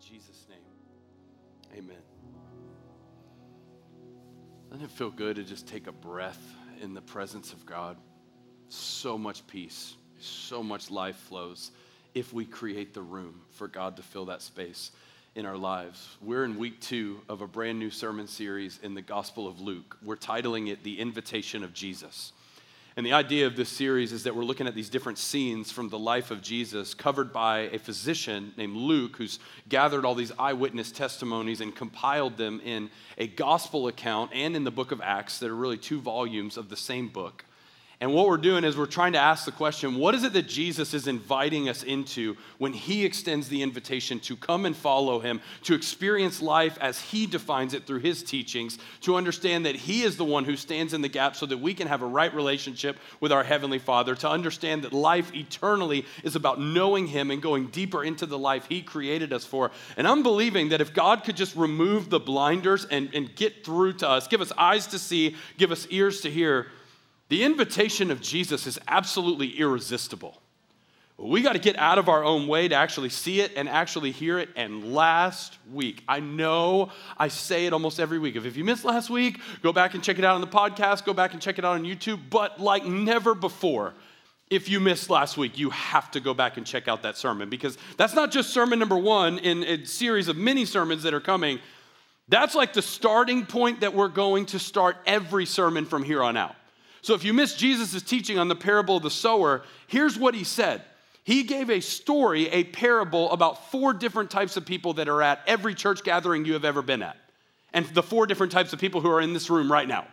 Jesus' name, amen. Doesn't it feel good to just take a breath in the presence of God? So much peace, so much life flows if we create the room for God to fill that space in our lives. We're in week two of a brand new sermon series in the Gospel of Luke. We're titling it The Invitation of Jesus. And the idea of this series is that we're looking at these different scenes from the life of Jesus, covered by a physician named Luke, who's gathered all these eyewitness testimonies and compiled them in a gospel account and in the book of Acts that are really two volumes of the same book. And what we're doing is we're trying to ask the question what is it that Jesus is inviting us into when he extends the invitation to come and follow him, to experience life as he defines it through his teachings, to understand that he is the one who stands in the gap so that we can have a right relationship with our Heavenly Father, to understand that life eternally is about knowing him and going deeper into the life he created us for. And I'm believing that if God could just remove the blinders and, and get through to us, give us eyes to see, give us ears to hear, the invitation of Jesus is absolutely irresistible. We got to get out of our own way to actually see it and actually hear it. And last week, I know I say it almost every week. If you missed last week, go back and check it out on the podcast, go back and check it out on YouTube. But like never before, if you missed last week, you have to go back and check out that sermon because that's not just sermon number one in a series of many sermons that are coming. That's like the starting point that we're going to start every sermon from here on out. So if you missed Jesus' teaching on the parable of the sower, here's what he said. He gave a story, a parable about four different types of people that are at every church gathering you have ever been at, and the four different types of people who are in this room right now.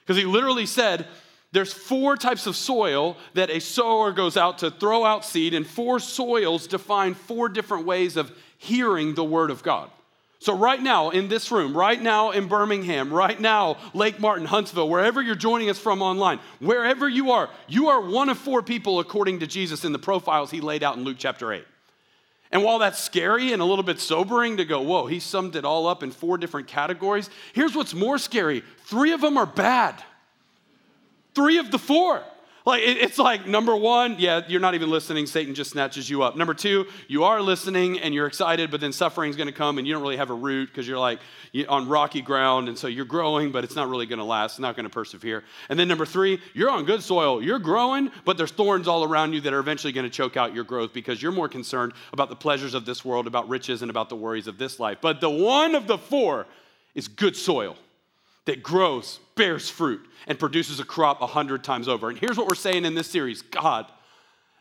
Because he literally said, there's four types of soil that a sower goes out to throw out seed, and four soils define four different ways of hearing the word of God. So, right now in this room, right now in Birmingham, right now, Lake Martin, Huntsville, wherever you're joining us from online, wherever you are, you are one of four people according to Jesus in the profiles he laid out in Luke chapter 8. And while that's scary and a little bit sobering to go, whoa, he summed it all up in four different categories, here's what's more scary three of them are bad. Three of the four. Like, it's like number one, yeah, you're not even listening. Satan just snatches you up. Number two, you are listening and you're excited, but then suffering's going to come and you don't really have a root because you're like on rocky ground. And so you're growing, but it's not really going to last. It's not going to persevere. And then number three, you're on good soil. You're growing, but there's thorns all around you that are eventually going to choke out your growth because you're more concerned about the pleasures of this world, about riches, and about the worries of this life. But the one of the four is good soil that grows, bears fruit, and produces a crop a hundred times over. And here's what we're saying in this series God,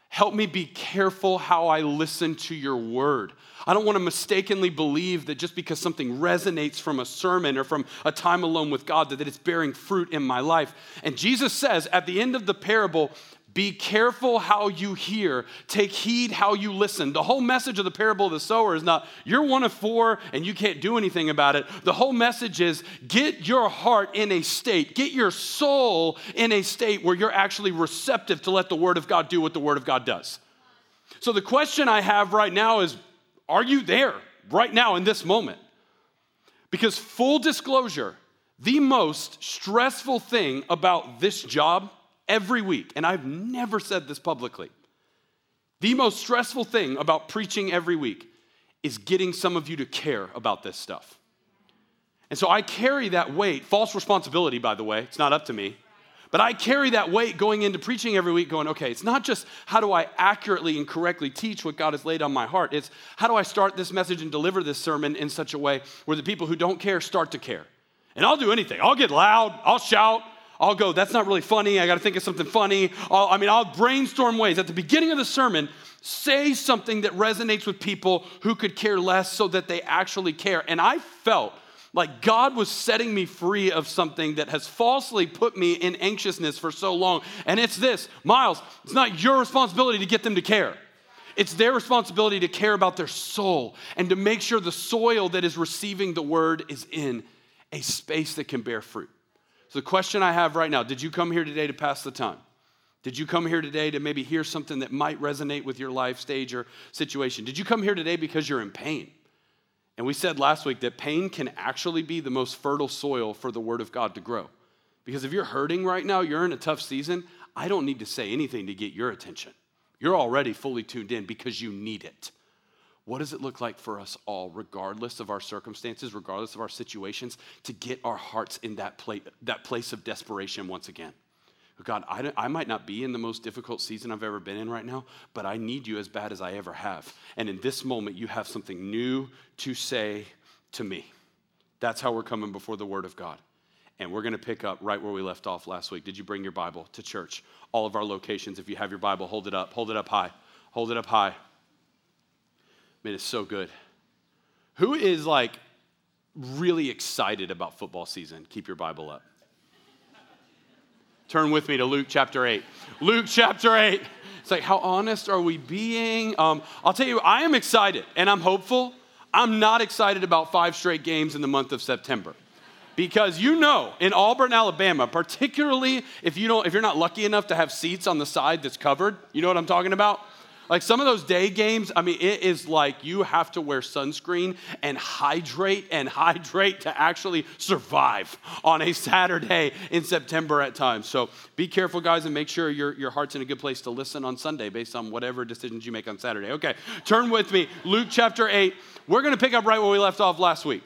help me be careful how I listen to your word. I don't want to mistakenly believe that just because something resonates from a sermon or from a time alone with God, that, it's bearing fruit in my life. And Jesus says at the end of the parable, be careful how you hear. Take heed how you listen. The whole message of the parable of the sower is not, you're one of four and you can't do anything about it. The whole message is, get your heart in a state, get your soul in a state where you're actually receptive to let the Word of God do what the Word of God does. So the question I have right now is, are you there right now in this moment? Because, full disclosure, the most stressful thing about this job every week, and I've never said this publicly. The most stressful thing about preaching every week is getting some of you to care about this stuff. And so I carry that weight, false responsibility, by the way, it's not up to me. But I carry that weight going into preaching every week, going, okay, it's not just how do I accurately and correctly teach what God has laid on my heart. It's how do I start this message and deliver this sermon in such a way where the people who don't care start to care. And I'll do anything. I'll get loud, I'll shout, I'll go, that's not really funny. I got to think of something funny. I'll, I mean, I'll brainstorm ways. At the beginning of the sermon, say something that resonates with people who could care less so that they actually care. And I felt like God was setting me free of something that has falsely put me in anxiousness for so long. And it's this Miles, it's not your responsibility to get them to care. It's their responsibility to care about their soul and to make sure the soil that is receiving the word is in a space that can bear fruit. So, the question I have right now did you come here today to pass the time? Did you come here today to maybe hear something that might resonate with your life stage or situation? Did you come here today because you're in pain? And we said last week that pain can actually be the most fertile soil for the Word of God to grow. Because if you're hurting right now, you're in a tough season, I don't need to say anything to get your attention. You're already fully tuned in because you need it. What does it look like for us all, regardless of our circumstances, regardless of our situations, to get our hearts in that, place, that place of desperation once again? God, I, I might not be in the most difficult season I've ever been in right now, but I need you as bad as I ever have. And in this moment, you have something new to say to me. That's how we're coming before the Word of God. And we're going to pick up right where we left off last week. Did you bring your Bible to church? All of our locations, if you have your Bible, hold it up. Hold it up high. Hold it up high. Man, it's so good. Who is like really excited about football season? Keep your Bible up. Turn with me to Luke chapter 8. Luke chapter 8. It's like, how honest are we being? Um, I'll tell you, I am excited and I'm hopeful. I'm not excited about five straight games in the month of September. Because you know, in Auburn, Alabama, particularly if you don't, if you're not lucky enough to have seats on the side that's covered, you know what I'm talking about? Like some of those day games, I mean, it is like you have to wear sunscreen and hydrate and hydrate to actually survive on a Saturday in September at times. So be careful, guys, and make sure your, your heart's in a good place to listen on Sunday based on whatever decisions you make on Saturday. Okay, turn with me, Luke chapter 8. We're going to pick up right where we left off last week.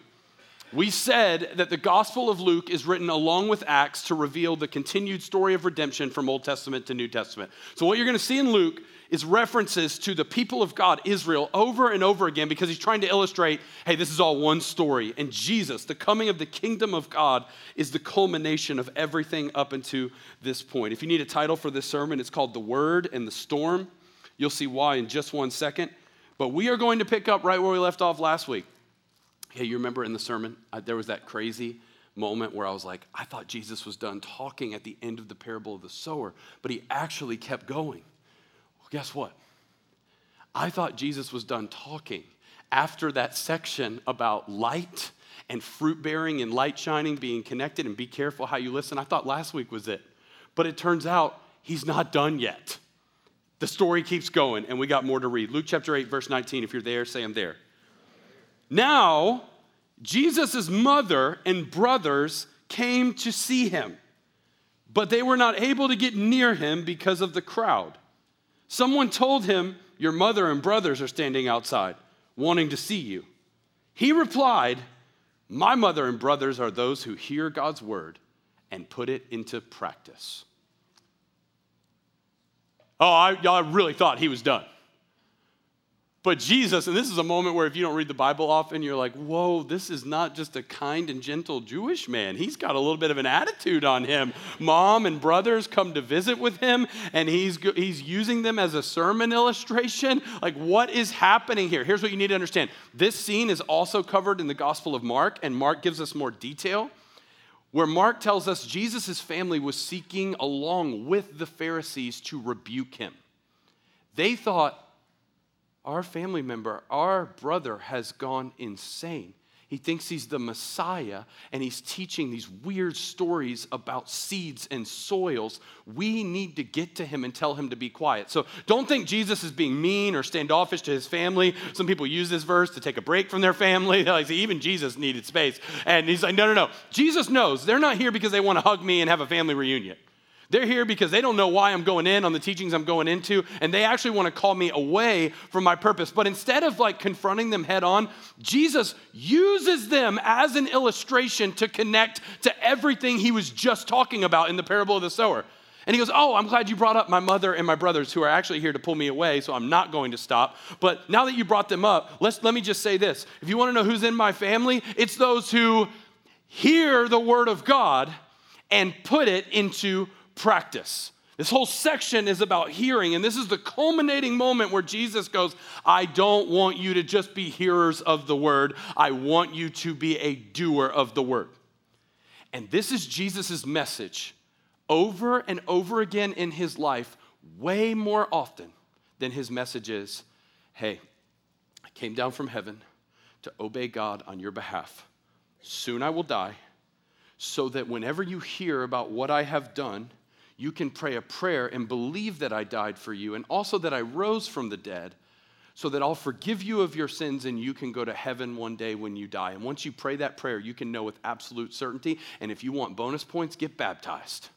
We said that the Gospel of Luke is written along with Acts to reveal the continued story of redemption from Old Testament to New Testament. So, what you're going to see in Luke is references to the people of God, Israel, over and over again because he's trying to illustrate hey, this is all one story. And Jesus, the coming of the kingdom of God, is the culmination of everything up until this point. If you need a title for this sermon, it's called The Word and the Storm. You'll see why in just one second. But we are going to pick up right where we left off last week. Hey, you remember in the sermon, I, there was that crazy moment where I was like, I thought Jesus was done talking at the end of the parable of the sower, but he actually kept going. Well, guess what? I thought Jesus was done talking after that section about light and fruit bearing and light shining, being connected, and be careful how you listen. I thought last week was it. But it turns out he's not done yet. The story keeps going, and we got more to read. Luke chapter 8, verse 19. If you're there, say I'm there. Now, Jesus' mother and brothers came to see him, but they were not able to get near him because of the crowd. Someone told him, Your mother and brothers are standing outside, wanting to see you. He replied, My mother and brothers are those who hear God's word and put it into practice. Oh, I, I really thought he was done. But Jesus, and this is a moment where if you don't read the Bible often, you're like, whoa, this is not just a kind and gentle Jewish man. He's got a little bit of an attitude on him. Mom and brothers come to visit with him, and he's, he's using them as a sermon illustration. Like, what is happening here? Here's what you need to understand this scene is also covered in the Gospel of Mark, and Mark gives us more detail. Where Mark tells us Jesus' family was seeking along with the Pharisees to rebuke him. They thought, our family member, our brother, has gone insane. He thinks he's the Messiah and he's teaching these weird stories about seeds and soils. We need to get to him and tell him to be quiet. So don't think Jesus is being mean or standoffish to his family. Some people use this verse to take a break from their family. They Like even Jesus needed space. And he's like, no, no, no. Jesus knows they're not here because they want to hug me and have a family reunion. They're here because they don't know why I'm going in on the teachings I'm going into, and they actually want to call me away from my purpose. But instead of like confronting them head on, Jesus uses them as an illustration to connect to everything he was just talking about in the parable of the sower. And he goes, Oh, I'm glad you brought up my mother and my brothers who are actually here to pull me away, so I'm not going to stop. But now that you brought them up, let's, let me just say this. If you want to know who's in my family, it's those who hear the word of God and put it into practice. This whole section is about hearing, and this is the culminating moment where Jesus goes, I don't want you to just be hearers of the word, I want you to be a doer of the word. And this is Jesus' message over and over again in his life, way more often than his message is hey, I came down from heaven to obey God on your behalf. Soon I will die, so that whenever you hear about what I have done, you can pray a prayer and believe that I died for you and also that I rose from the dead so that I'll forgive you of your sins and you can go to heaven one day when you die. And once you pray that prayer, you can know with absolute certainty. And if you want bonus points, get baptized.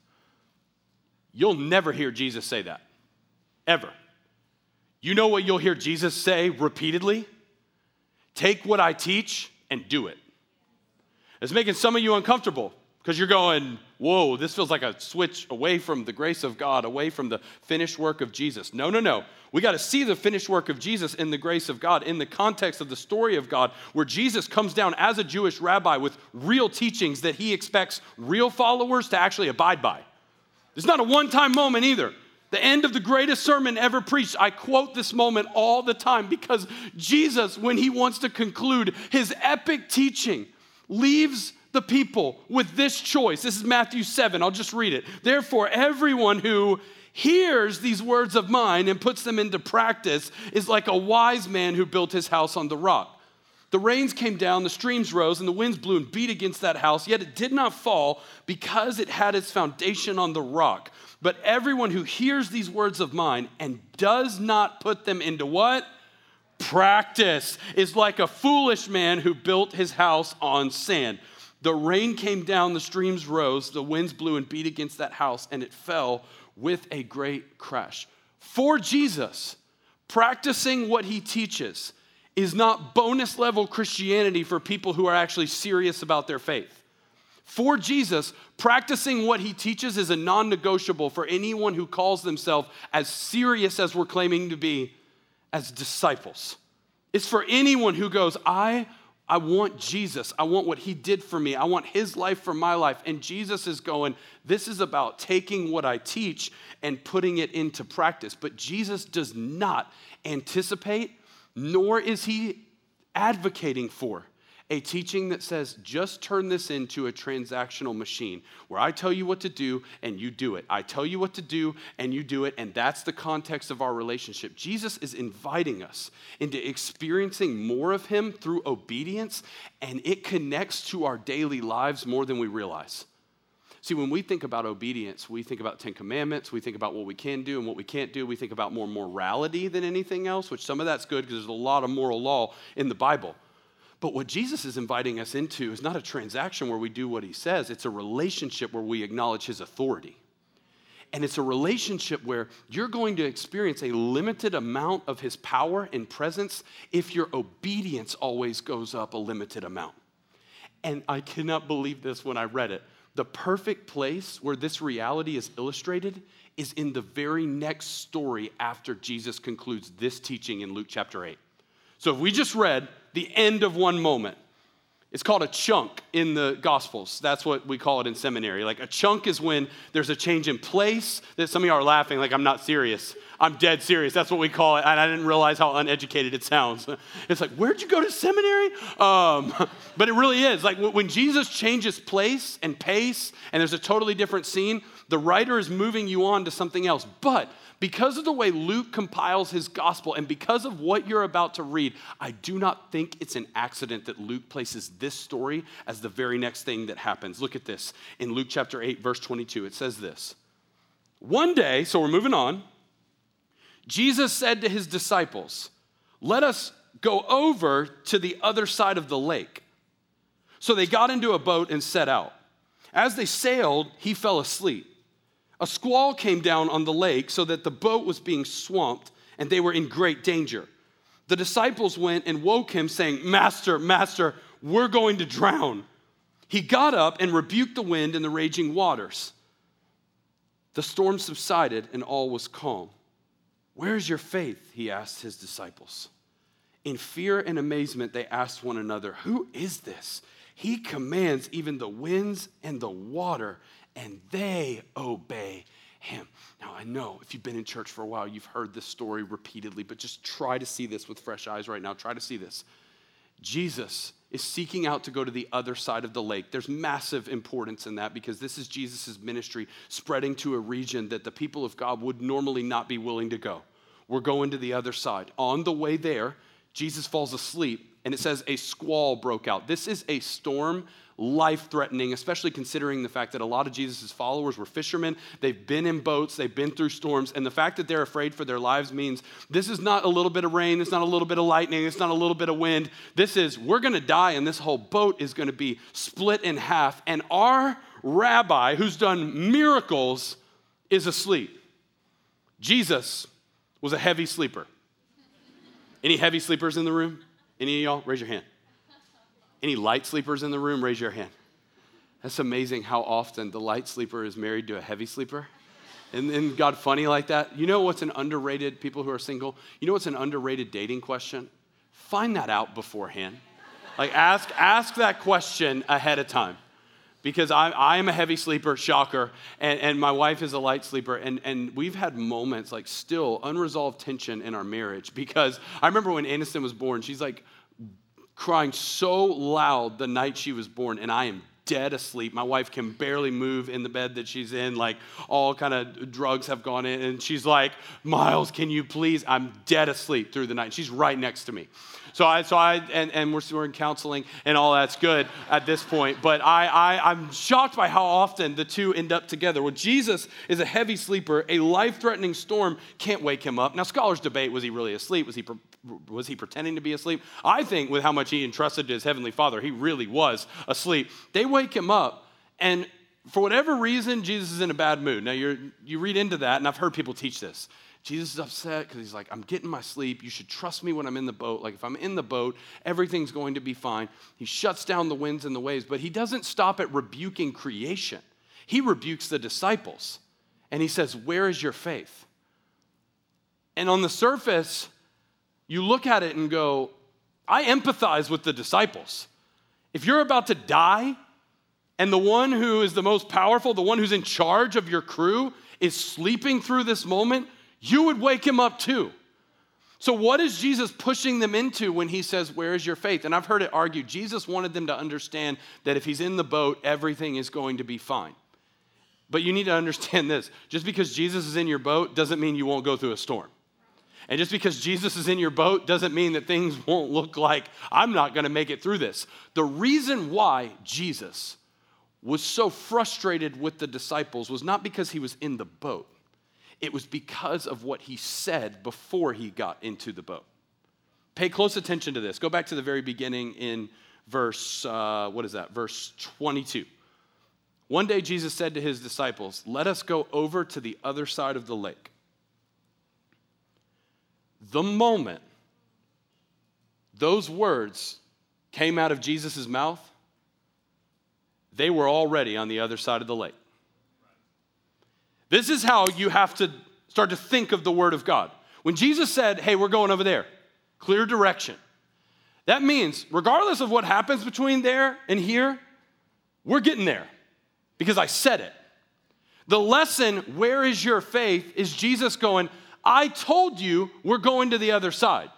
You'll never hear Jesus say that, ever. You know what you'll hear Jesus say repeatedly? take what I teach and do it. It's making some of you uncomfortable because you're going, whoa, this feels like a switch away from the grace of God, away from the finished work of Jesus. No, no, no. We got to see the finished work of Jesus in the grace of God, in the context of the story of God, where Jesus comes down as a Jewish rabbi with real teachings that he expects real followers to actually abide by. It's not a one time moment either. The end of the greatest sermon ever preached. I quote this moment all the time because Jesus, when he wants to conclude his epic teaching, leaves the people with this choice. This is Matthew 7. I'll just read it. Therefore, everyone who hears these words of mine and puts them into practice is like a wise man who built his house on the rock. The rains came down, the streams rose, and the winds blew and beat against that house, yet it did not fall because it had its foundation on the rock. But everyone who hears these words of mine and does not put them into what? Practice is like a foolish man who built his house on sand. The rain came down, the streams rose, the winds blew and beat against that house, and it fell with a great crash. For Jesus, practicing what he teaches is not bonus level Christianity for people who are actually serious about their faith. For Jesus, practicing what he teaches is a non negotiable for anyone who calls themselves as serious as we're claiming to be as disciples. It's for anyone who goes, I I want Jesus. I want what he did for me. I want his life for my life. And Jesus is going, This is about taking what I teach and putting it into practice. But Jesus does not anticipate, nor is he advocating for a teaching that says, just turn this into a transactional machine where I tell you what to do and you do it. I tell you what to do and you do it, and that's the context of our relationship. Jesus is inviting us into experiencing more of Him through obedience, and it connects to our daily lives more than we realize. See, when we think about obedience, we think about Ten Commandments, we think about what we can do and what we can't do, we think about more morality than anything else, which some of that's good because there's a lot of moral law in the Bible. But what Jesus is inviting us into is not a transaction where we do what he says, it's a relationship where we acknowledge his authority. And it's a relationship where you're going to experience a limited amount of his power and presence if your obedience always goes up a limited amount. And I cannot believe this when I read it. The perfect place where this reality is illustrated is in the very next story after Jesus concludes this teaching in Luke chapter 8. So if we just read the end of one moment. It's called a chunk in the Gospels. That's what we call it in seminary. Like a chunk is when there's a change in place. That some of y'all are laughing like I'm not serious. I'm dead serious. That's what we call it. And I didn't realize how uneducated it sounds. It's like, where'd you go to seminary? Um, but it really is. Like when Jesus changes place and pace and there's a totally different scene, the writer is moving you on to something else. But because of the way Luke compiles his gospel and because of what you're about to read, I do not think it's an accident that Luke places this story as the very next thing that happens. Look at this in Luke chapter 8, verse 22. It says this One day, so we're moving on, Jesus said to his disciples, Let us go over to the other side of the lake. So they got into a boat and set out. As they sailed, he fell asleep. A squall came down on the lake so that the boat was being swamped and they were in great danger. The disciples went and woke him, saying, Master, Master, we're going to drown. He got up and rebuked the wind and the raging waters. The storm subsided and all was calm. Where's your faith? He asked his disciples. In fear and amazement, they asked one another, Who is this? He commands even the winds and the water, and they obey him. Now, I know if you've been in church for a while, you've heard this story repeatedly, but just try to see this with fresh eyes right now. Try to see this. Jesus is seeking out to go to the other side of the lake. There's massive importance in that because this is Jesus' ministry spreading to a region that the people of God would normally not be willing to go. We're going to the other side. On the way there, Jesus falls asleep, and it says a squall broke out. This is a storm life threatening, especially considering the fact that a lot of Jesus' followers were fishermen. They've been in boats, they've been through storms, and the fact that they're afraid for their lives means this is not a little bit of rain, it's not a little bit of lightning, it's not a little bit of wind. This is, we're gonna die, and this whole boat is gonna be split in half. And our rabbi, who's done miracles, is asleep. Jesus was a heavy sleeper. Any heavy sleepers in the room? Any of y'all? Raise your hand. Any light sleepers in the room? Raise your hand. That's amazing how often the light sleeper is married to a heavy sleeper. And then God funny like that. You know what's an underrated, people who are single, you know what's an underrated dating question? Find that out beforehand. Like ask, ask that question ahead of time. Because I, I am a heavy sleeper, shocker, and, and my wife is a light sleeper. And, and we've had moments, like still unresolved tension in our marriage. Because I remember when Aniston was born, she's like crying so loud the night she was born, and I am dead asleep. My wife can barely move in the bed that she's in. Like all kind of drugs have gone in. And she's like, Miles, can you please? I'm dead asleep through the night. She's right next to me. So I, so I, and, and we're, we're in counseling and all that's good at this point. But I, I, I'm shocked by how often the two end up together. Well, Jesus is a heavy sleeper. A life-threatening storm can't wake him up. Now, scholars debate, was he really asleep? Was he was he pretending to be asleep? I think with how much he entrusted to his heavenly father, he really was asleep. They wake him up, and for whatever reason, Jesus is in a bad mood. Now, you you read into that, and I've heard people teach this. Jesus is upset because he's like, I'm getting my sleep. You should trust me when I'm in the boat. Like, if I'm in the boat, everything's going to be fine. He shuts down the winds and the waves, but he doesn't stop at rebuking creation. He rebukes the disciples, and he says, Where is your faith? And on the surface, you look at it and go, I empathize with the disciples. If you're about to die and the one who is the most powerful, the one who's in charge of your crew, is sleeping through this moment, you would wake him up too. So, what is Jesus pushing them into when he says, Where is your faith? And I've heard it argued Jesus wanted them to understand that if he's in the boat, everything is going to be fine. But you need to understand this just because Jesus is in your boat doesn't mean you won't go through a storm. And just because Jesus is in your boat doesn't mean that things won't look like I'm not going to make it through this. The reason why Jesus was so frustrated with the disciples was not because he was in the boat, it was because of what he said before he got into the boat. Pay close attention to this. Go back to the very beginning in verse, uh, what is that? Verse 22. One day Jesus said to his disciples, Let us go over to the other side of the lake the moment those words came out of Jesus' mouth, they were already on the other side of the lake. This is how you have to start to think of the Word of God. When Jesus said, Hey, we're going over there, clear direction, that means, regardless of what happens between there and here, we're getting there because I said it. The lesson, where is your faith, is Jesus going, I told you we're going to the other side.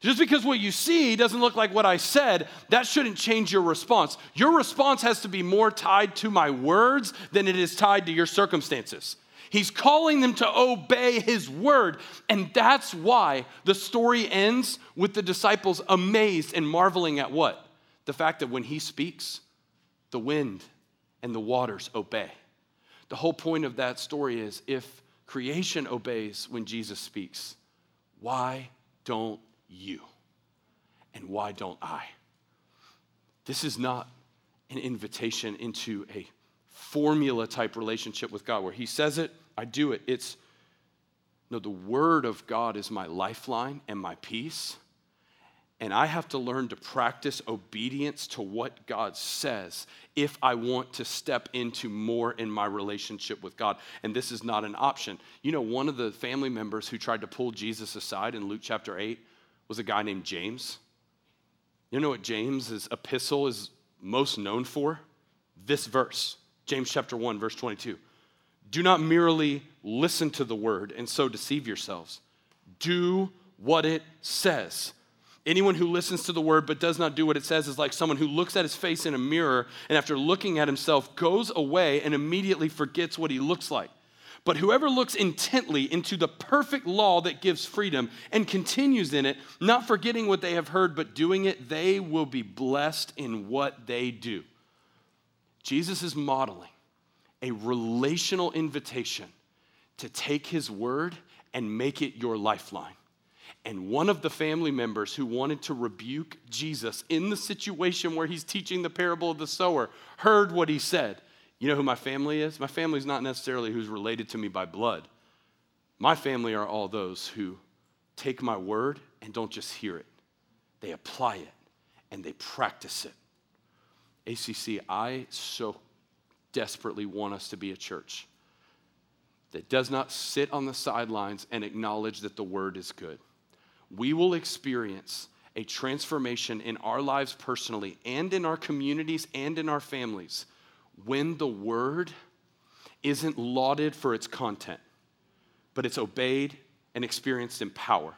Just because what you see doesn't look like what I said, that shouldn't change your response. Your response has to be more tied to my words than it is tied to your circumstances. He's calling them to obey his word. And that's why the story ends with the disciples amazed and marveling at what? The fact that when he speaks, the wind and the waters obey. The whole point of that story is if Creation obeys when Jesus speaks. Why don't you? And why don't I? This is not an invitation into a formula type relationship with God where He says it, I do it. It's no, the Word of God is my lifeline and my peace. And I have to learn to practice obedience to what God says if I want to step into more in my relationship with God. And this is not an option. You know, one of the family members who tried to pull Jesus aside in Luke chapter 8 was a guy named James. You know what James's epistle is most known for? This verse, James chapter 1, verse 22. Do not merely listen to the word and so deceive yourselves. Do what it says. Anyone who listens to the word but does not do what it says is like someone who looks at his face in a mirror and after looking at himself goes away and immediately forgets what he looks like. But whoever looks intently into the perfect law that gives freedom and continues in it, not forgetting what they have heard but doing it, they will be blessed in what they do. Jesus is modeling a relational invitation to take his word and make it your lifeline. And one of the family members who wanted to rebuke Jesus in the situation where he's teaching the parable of the sower heard what he said. You know who my family is? My family is not necessarily who's related to me by blood. My family are all those who take my word and don't just hear it, they apply it, and they practice it. ACC, I so desperately want us to be a church that does not sit on the sidelines and acknowledge that the word is good. We will experience a transformation in our lives personally and in our communities and in our families when the word isn't lauded for its content, but it's obeyed and experienced in power.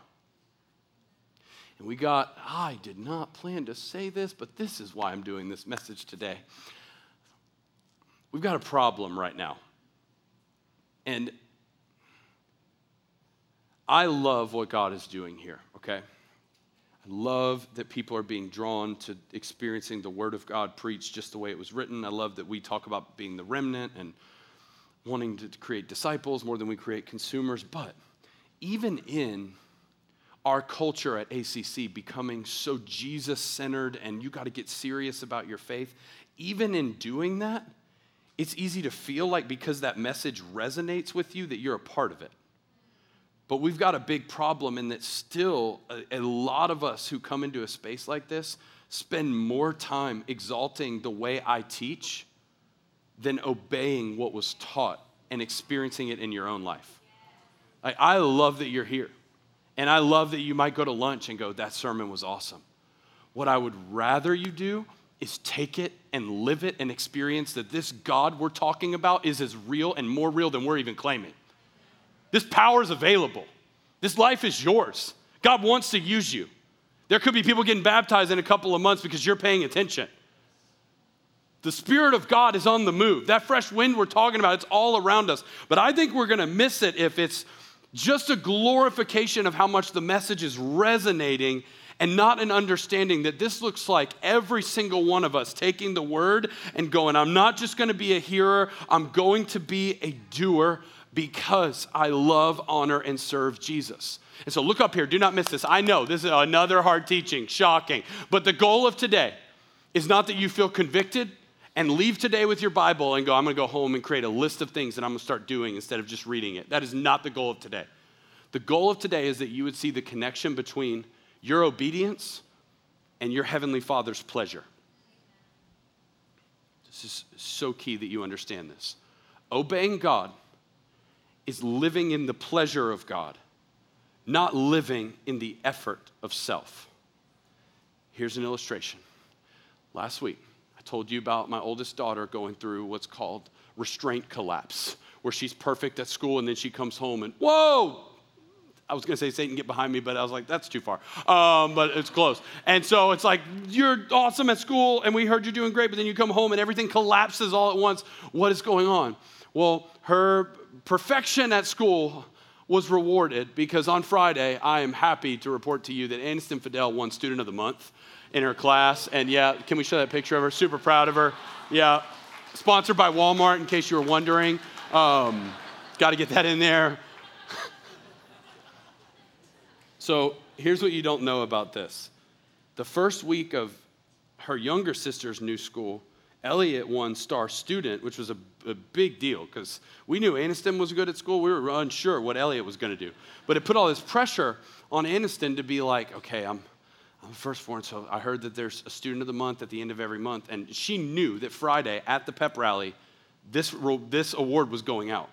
And we got, I did not plan to say this, but this is why I'm doing this message today. We've got a problem right now. And I love what God is doing here, okay? I love that people are being drawn to experiencing the Word of God preached just the way it was written. I love that we talk about being the remnant and wanting to create disciples more than we create consumers. But even in our culture at ACC becoming so Jesus centered and you got to get serious about your faith, even in doing that, it's easy to feel like because that message resonates with you that you're a part of it. But we've got a big problem in that still a, a, lot of us who come into a space like this spend more time exalting the way I teach than obeying what was taught and experiencing it in your own life. I, I love that you're here. And I love that you might go to lunch and go, that sermon was awesome. What I would rather you do is take it and live it and experience that this God we're talking about is as real and more real than we're even claiming. This power is available. This life is yours. God wants to use you. There could be people getting baptized in a couple of months because you're paying attention. The Spirit of God is on the move. That fresh wind we're talking about, it's all around us. But I think we're going to miss it if it's just a glorification of how much the message is resonating and not an understanding that this looks like every single one of us taking the word and going, I'm not just going to be a hearer, I'm going to be a doer because I love, honor, and serve Jesus. And so look up here, do not miss this. I know this is another hard teaching, shocking. But the goal of today is not that you feel convicted and leave today with your Bible and go, I'm going to go home and create a list of things that I'm going to start doing instead of just reading it. That is not the goal of today. The goal of today is that you would see the connection between your obedience and your Heavenly Father's pleasure. This is so key that you understand this. Obeying God is living in the pleasure of God, not living in the effort of self. Here's an illustration. Last week, I told you about my oldest daughter going through what's called restraint collapse, where she's perfect at school and then she comes home and, whoa, I was going to say, Satan, get behind me, but I was like, that's too far. Um, but it's close. And so it's like, you're awesome at school, and we heard you're doing great, but then you come home and everything collapses all at once. What is going on? Well, her perfection at school was rewarded because on Friday, I am happy to report to you that Aniston Fidel won Student of the Month in her class. And yeah, can we show that picture of her? Super proud of her. Yeah, sponsored by Walmart, in case you were wondering. Um, Got to get that in there. so here's what you don't know about this the first week of her younger sister's new school, Elliot won Star Student, which was a, a big deal because we knew Aniston was good at school. We were unsure what Elliot was going to do. But it put all this pressure on Aniston to be like, okay, I'm, I'm firstborn, so I heard that there's a student of the month at the end of every month. And she knew that Friday at the pep rally, this, this award was going out.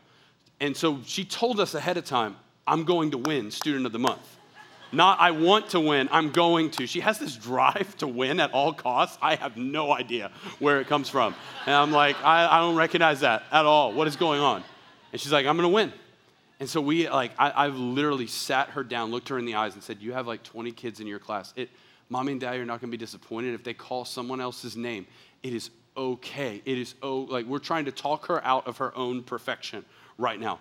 And so she told us ahead of time, I'm going to win student of the month. Not, I want to win, I'm going to. She has this drive to win at all costs. I have no idea where it comes from. And I'm like, I, I don't recognize that at all. What is going on? And she's like, I'm to win. And so we, like, I, have literally sat her down, looked her in the eyes, and said, You have like 20 kids in your class. It, mommy and daddy are not to be disappointed if they call someone else's name. It is okay. It is, oh, like, we're trying to talk her out of her own perfection right now.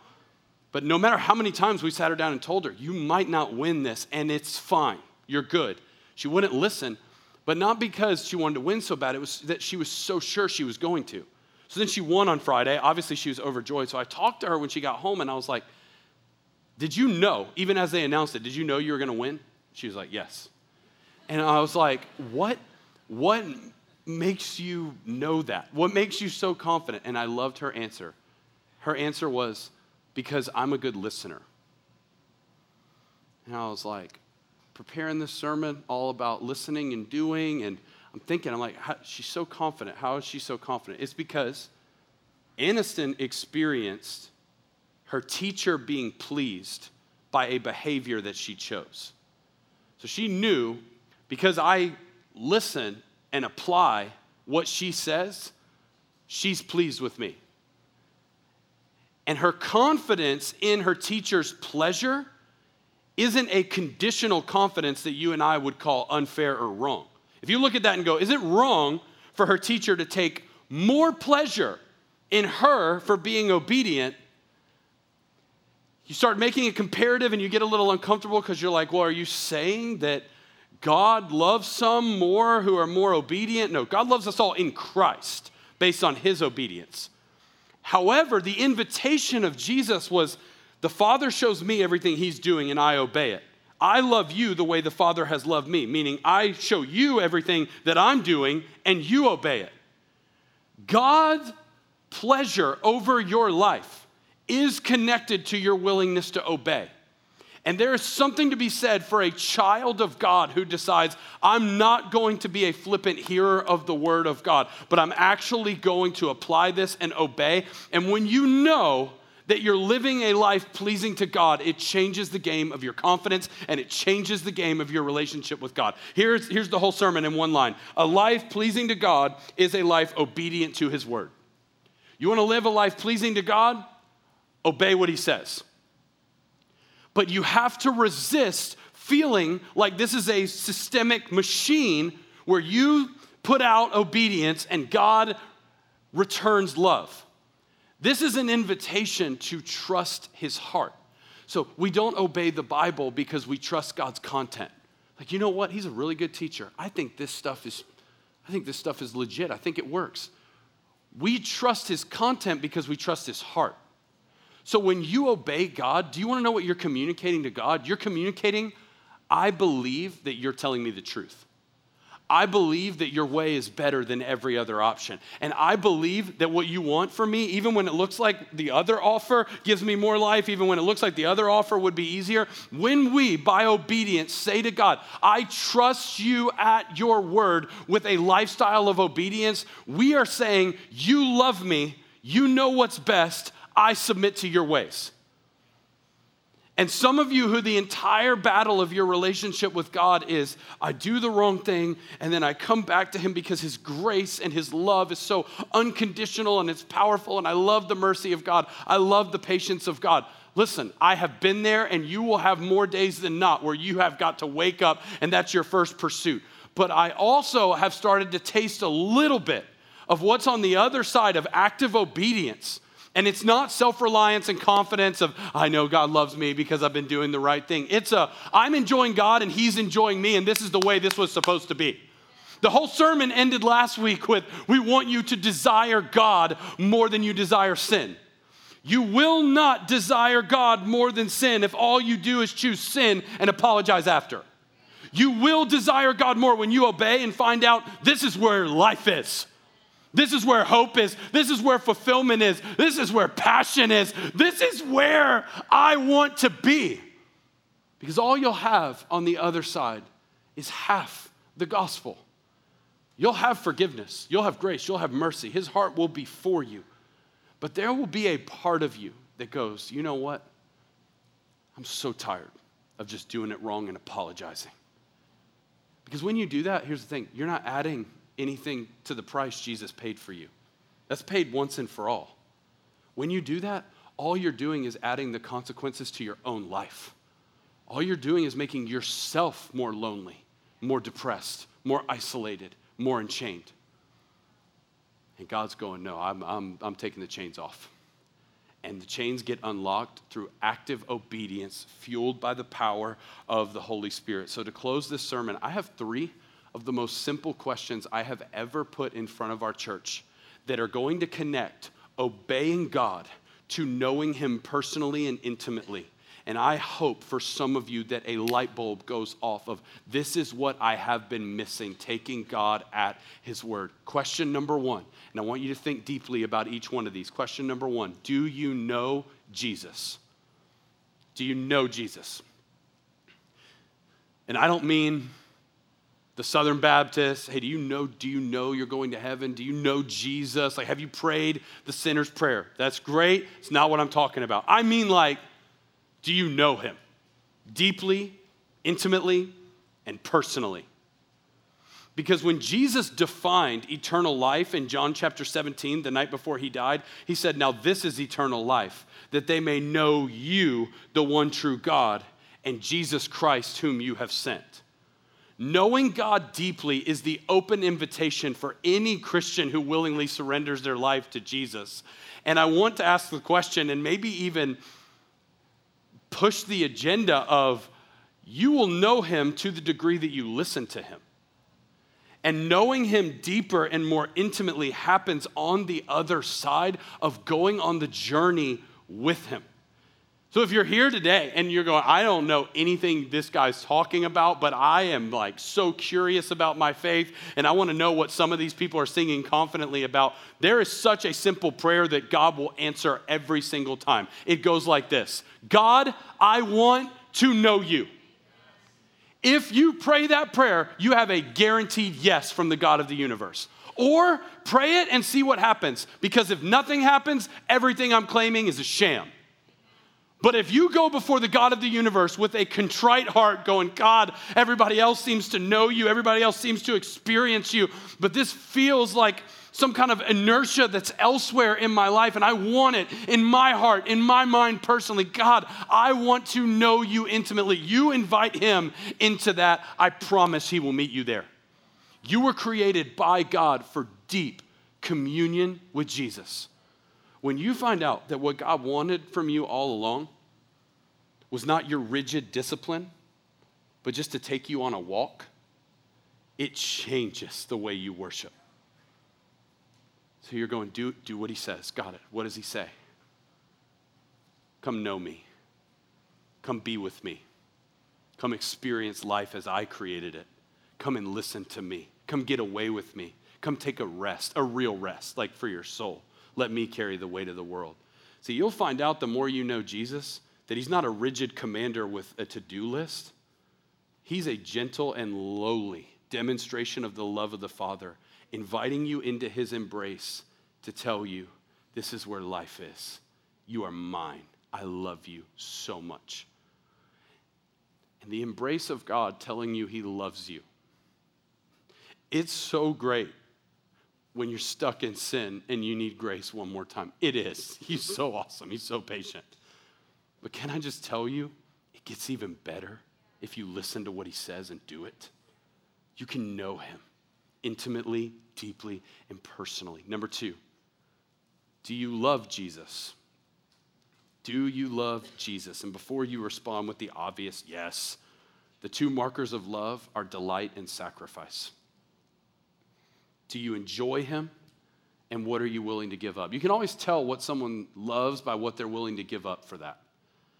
But no matter how many times we sat her down and told her, You might not win this, and it's fine. You're good. She wouldn't listen, but not because she wanted to win so bad, it was that she was so sure she was going to. So then she won on Friday. Obviously, she was overjoyed. So I talked to her when she got home, and I was like, did you know, even as they announced it, did you know you were going to win? She was like, Yes. And I was like, What? What makes you know that? What makes you so confident? And I loved her answer. Her answer was, Because I'm a good listener. And I was like, preparing this sermon all about listening and doing. And I'm thinking, I'm like, she's so confident. How is she so confident? It's because Aniston experienced her teacher being pleased by a behavior that she chose. So she knew because I listen and apply what she says, she's pleased with me. And her confidence in her teacher's pleasure isn't a conditional confidence that you and I would call unfair or wrong. If you look at that and go, is it wrong for her teacher to take more pleasure in her for being obedient? You start making a comparative and you get a little uncomfortable because you're like, well, are you saying that God loves some more who are more obedient? No, God loves us all in Christ based on his obedience. However, the invitation of Jesus was the Father shows me everything He's doing and I obey it. I love you the way the Father has loved me, meaning I show you everything that I'm doing and you obey it. God's pleasure over your life is connected to your willingness to obey. And there is something to be said for a child of God who decides, I'm not going to be a flippant hearer of the word of God, but I'm actually going to apply this and obey. And when you know that you're living a life pleasing to God, it changes the game of your confidence and it changes the game of your relationship with God. Here's, here's the whole sermon in one line A life pleasing to God is a life obedient to His word. You want to live a life pleasing to God? Obey what He says. But you have to resist feeling like this is a systemic machine where you put out obedience and God returns love. This is an invitation to trust his heart. So we don't obey the Bible because we trust God's content. Like, you know what? He's a really good teacher. I think this stuff is I think this stuff is legit. I think it works. We trust his content because we trust his heart. So when you obey God, do you want to know what you're communicating to God? You're communicating, I believe that you're telling me the truth. I believe that your way is better than every other option. And I believe that what you want for me, even when it looks like the other offer gives me more life, even when it looks like the other offer would be easier, when we, by obedience, say to God, I trust you at your word with a lifestyle of obedience, we are saying, You love me, you know what's best, I submit to your ways. And some of you who the entire battle of your relationship with God is, I do the wrong thing, and then I come back to Him because His grace and His love is so unconditional and it's powerful, and I love the mercy of God. I love the patience of God. Listen, I have been there, and you will have more days than not where you have got to wake up, and that's your first pursuit. But I also have started to taste a little bit of what's on the other side of active obedience and it's not self reliance and confidence of, I know God loves me because I've been doing the right thing. It's a, I'm enjoying God and He's enjoying me, and this is the way this was supposed to be. The whole sermon ended last week with, We want you to desire God more than you desire sin. You will not desire God more than sin if all you do is choose sin and apologize after. You will desire God more when you obey and find out this is where life is. This is where hope is. This is where fulfillment is. This is where passion is. This is where I want to be. Because all you'll have on the other side is half the gospel. You'll have forgiveness, you'll have grace, you'll have mercy. His heart will be for you. But there will be a part of you that goes, you know what? I'm so tired of just doing it wrong and apologizing. Because when you do that, here's the thing you're not adding anything to the price Jesus paid for you. That's paid once and for all. When you do that, all you're doing is adding the consequences to your own life. All you're doing is making yourself more lonely, more depressed, more isolated, more enchained. And God's going, No, I'm, I'm, I'm taking the chains off. And the chains get unlocked through active obedience, fueled by the power of the Holy Spirit. So, to close this sermon, I have three of the most simple questions I have ever put in front of our church that are going to connect obeying God to knowing Him personally and intimately. And I hope for some of you that a light bulb goes off of this is what I have been missing, taking God at His word. Question number one, and I want you to think deeply about each one of these. Question number one Do you know Jesus? Do you know Jesus? And I don't mean the Southern Baptist, hey, do you know, do you know you're going to heaven? Do you know Jesus? Like, have you prayed the sinner's prayer? That's great. It's not what I'm talking about. I mean, like, do you know him deeply, intimately, and personally? Because when Jesus defined eternal life in John chapter 17, the night before he died, he said, Now this is eternal life, that they may know you, the one true God, and Jesus Christ, whom you have sent. Knowing God deeply is the open invitation for any Christian who willingly surrenders their life to Jesus. And I want to ask the question and maybe even push the agenda of you will know him to the degree that you listen to him. And knowing him deeper and more intimately happens on the other side of going on the journey with him. So if you're here today and you're going, I don't know anything this guy's talking about, but I am like so curious about my faith and I want to know what some of these people are singing confidently about, there is such a simple prayer that God will answer every single time. It goes like this God, I want to know you. If you pray that prayer, you have a guaranteed yes from the God of the universe. Or pray it and see what happens. Because if nothing happens, everything I'm claiming is a sham. But if you go before the God of the universe with a contrite heart, going, God, everybody else seems to know you, everybody else seems to experience you, but this feels like some kind of inertia that's elsewhere in my life, and I want it in my heart, in my mind personally. God, I want to know you intimately. You invite him into that. I promise he will meet you there. You were created by God for deep communion with Jesus. When you find out that what God wanted from you all along was not your rigid discipline, but just to take you on a walk, it changes the way you worship. So you're going, do, do what he says. Got it. What does he say? Come know me. Come be with me. Come experience life as I created it. Come and listen to me. Come get away with me. Come take a rest, a real rest, like for your soul. Let me carry the weight of the world. See, you'll find out the more you know Jesus that he's not a rigid commander with a to do list. He's a gentle and lowly demonstration of the love of the Father, inviting you into his embrace to tell you, This is where life is. You are mine. I love you so much. And the embrace of God telling you he loves you. It's so great when you're stuck in sin and you need grace one more time. It is. He's so awesome. He's so patient. But can I just tell you, it gets even better if you listen to what he says and do it. You can know him intimately, deeply, and personally. Number two, do you love Jesus? Do you love Jesus? And before you respond with the obvious yes, the two markers of love are delight and sacrifice. Do you enjoy him? And what are you willing to give up? You can always tell what someone loves by what they're willing to give up for that.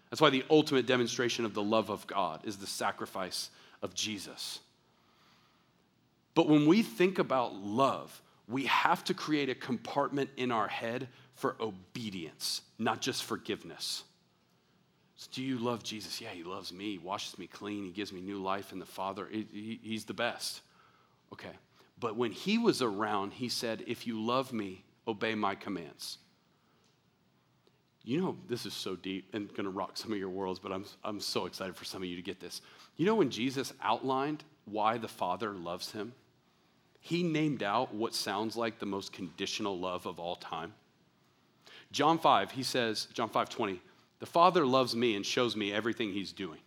That's why the ultimate demonstration of the love of God is the sacrifice of Jesus. But when we think about love, we have to create a compartment in our head for obedience, not just forgiveness. So do you love Jesus? Yeah, he loves me, he washes me clean, he gives me new life in the Father. he's the best. Okay. But when he was around, he said, If you love me, obey my commands. You know, this is so deep and going to rock some of your worlds, but I'm, I'm so excited for some of you to get this. You know, when Jesus outlined why the Father loves him, he named out what sounds like the most conditional love of all time. John 5, he says, John 5 20, the Father loves me and shows me everything he's doing.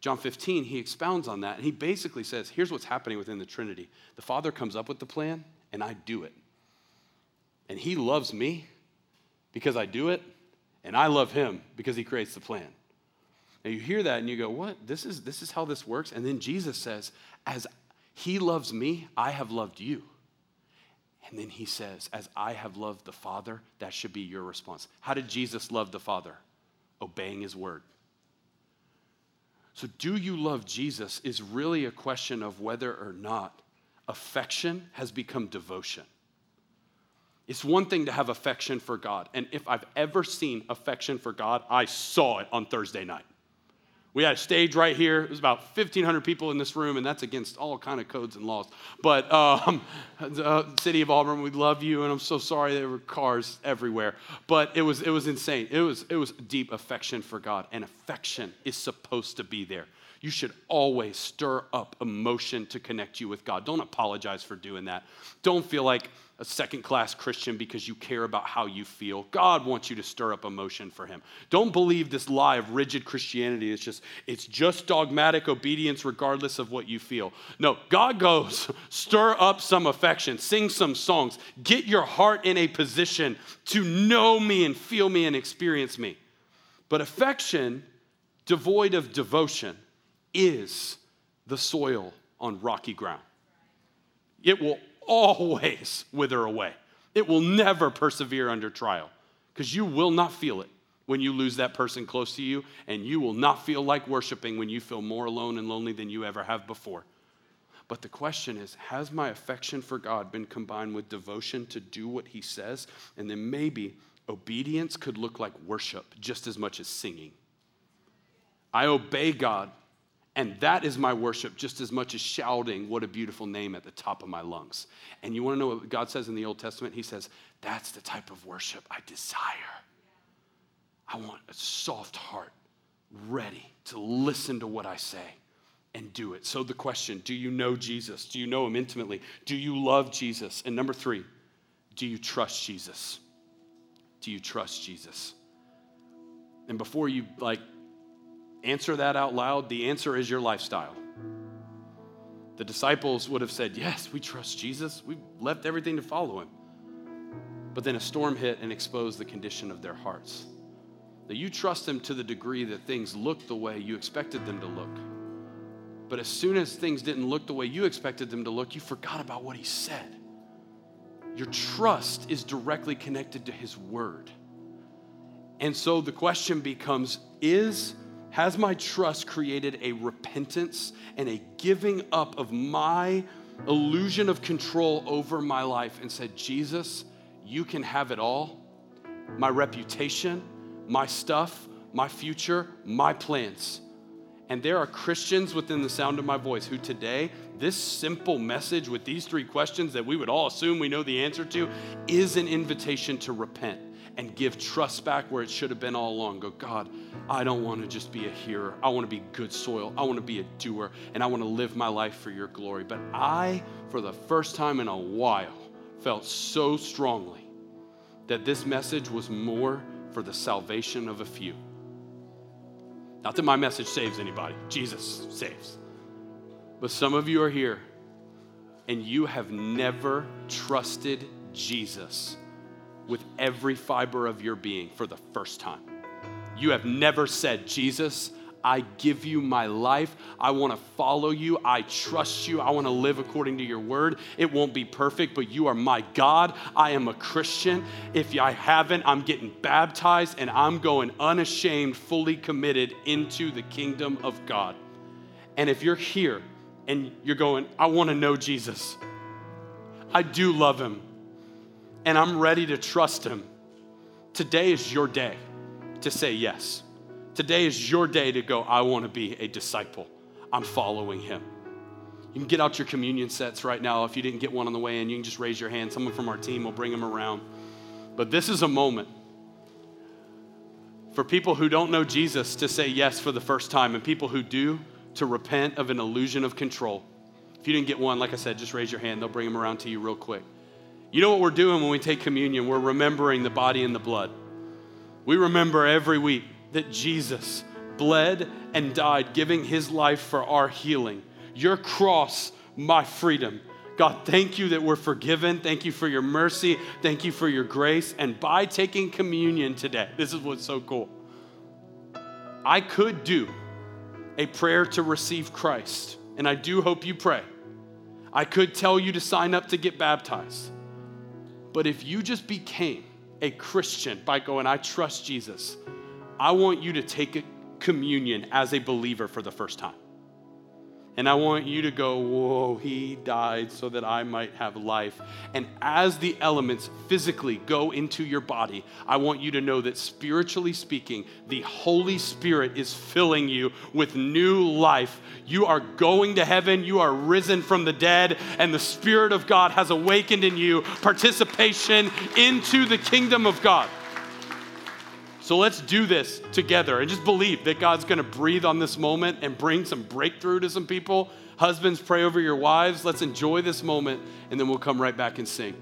John 15, he expounds on that and he basically says, here's what's happening within the Trinity. The Father comes up with the plan and I do it. And he loves me because I do it, and I love him because he creates the plan. Now you hear that and you go, what? This is, this is how this works? And then Jesus says, as he loves me, I have loved you. And then he says, as I have loved the Father, that should be your response. How did Jesus love the Father? Obeying his word. So, do you love Jesus is really a question of whether or not affection has become devotion. It's one thing to have affection for God. And if I've ever seen affection for God, I saw it on Thursday night. We had a stage right here. It was about 1,500 people in this room, and that's against all kind of codes and laws. But um, uh, city of Auburn, we love you, and I'm so sorry there were cars everywhere. But it was it was insane. It was it was deep affection for God, and affection is supposed to be there. You should always stir up emotion to connect you with God. Don't apologize for doing that. Don't feel like a second class Christian because you care about how you feel. God wants you to stir up emotion for him. Don't believe this lie of rigid Christianity. It's just it's just dogmatic obedience regardless of what you feel. No, God goes, stir up some affection, sing some songs, get your heart in a position to know me and feel me and experience me. But affection devoid of devotion is the soil on rocky ground. It will always wither away. It will never persevere under trial because you will not feel it when you lose that person close to you, and you will not feel like worshiping when you feel more alone and lonely than you ever have before. But the question is Has my affection for God been combined with devotion to do what He says? And then maybe obedience could look like worship just as much as singing. I obey God and that is my worship just as much as shouting, What a beautiful name at the top of my lungs. And you want to know what God says in the Old Testament? He says, That's the type of worship I desire. I want a soft heart, ready to listen to what I say and do it. So, the question do you know Jesus? Do you know him intimately? Do you love Jesus? And number three, do you trust Jesus? Do you trust Jesus? And before you like answer that out loud, the answer is your lifestyle. The disciples would have said, Yes, we trust Jesus. We left everything to follow him. But then a storm hit and exposed the condition of their hearts. That you trust him to the degree that things look the way you expected them to look. But as soon as things didn't look the way you expected them to look, you forgot about what he said. Your trust is directly connected to his word. And so the question becomes is has my trust created a repentance and a giving up of my illusion of control over my life and said, Jesus, you can have it all my reputation, my stuff, my future, my plans. And there are Christians within the sound of my voice who today, this simple message with these three questions that we would all assume we know the answer to, is an invitation to repent and give trust back where it should have been all along. Go, God, I don't want to just be a hearer. I want to be good soil. I want to be a doer, and I want to live my life for your glory. But I, for the first time in a while, felt so strongly that this message was more for the salvation of a few. Not that my message saves anybody, Jesus saves. But some of you are here and you have never trusted Jesus with every fiber of your being for the first time. You have never said, Jesus, I give you my life. I want to follow you. I trust you. I want to live according to your word. It won't be perfect, but you are my God. I am a Christian. If I haven't, I'm getting baptized and I'm going unashamed, fully committed into the kingdom of God. And if you're here and you're going, I want to know Jesus, I do love him and I'm ready to trust Him, today is your day to say yes. Today is your day to go, I want to be a disciple. I'm following Him. You can get out your communion sets right now. If you didn't get one on the way in, you can just raise your hand. Someone from our team will bring them around. But this is a moment for people who don't know Jesus to say yes for the first time, and people who do to repent of an illusion of control. If you didn't get one, like I said, just raise your hand. They'll bring them around to you real quick. You know what we're doing when we take communion? We're remembering the body and the blood. We remember every week that Jesus bled and died, giving his life for our healing. Your cross, my freedom. God, thank you that we're forgiven. Thank you for your mercy. Thank you for your grace. And by taking communion today, this is what's so cool. I could do a prayer to receive Christ, and I do hope you pray. I could tell you to sign up to get baptized. But if you just became a Christian by going, I trust Jesus, I want you to take communion as a believer for the first time. And I want you to go, Whoa, he died so that I might have life. And as the elements physically go into your body, I want you to know that spiritually speaking, the Holy Spirit is filling you with new life. You are going to heaven, you are risen from the dead, and the Spirit of God has awakened in you participation into the kingdom of God. So let's do this together and just believe that God's going to breathe on this moment and bring some breakthrough to some people. Husbands, pray over your wives. Let's enjoy this moment, and then we'll come right back and sing.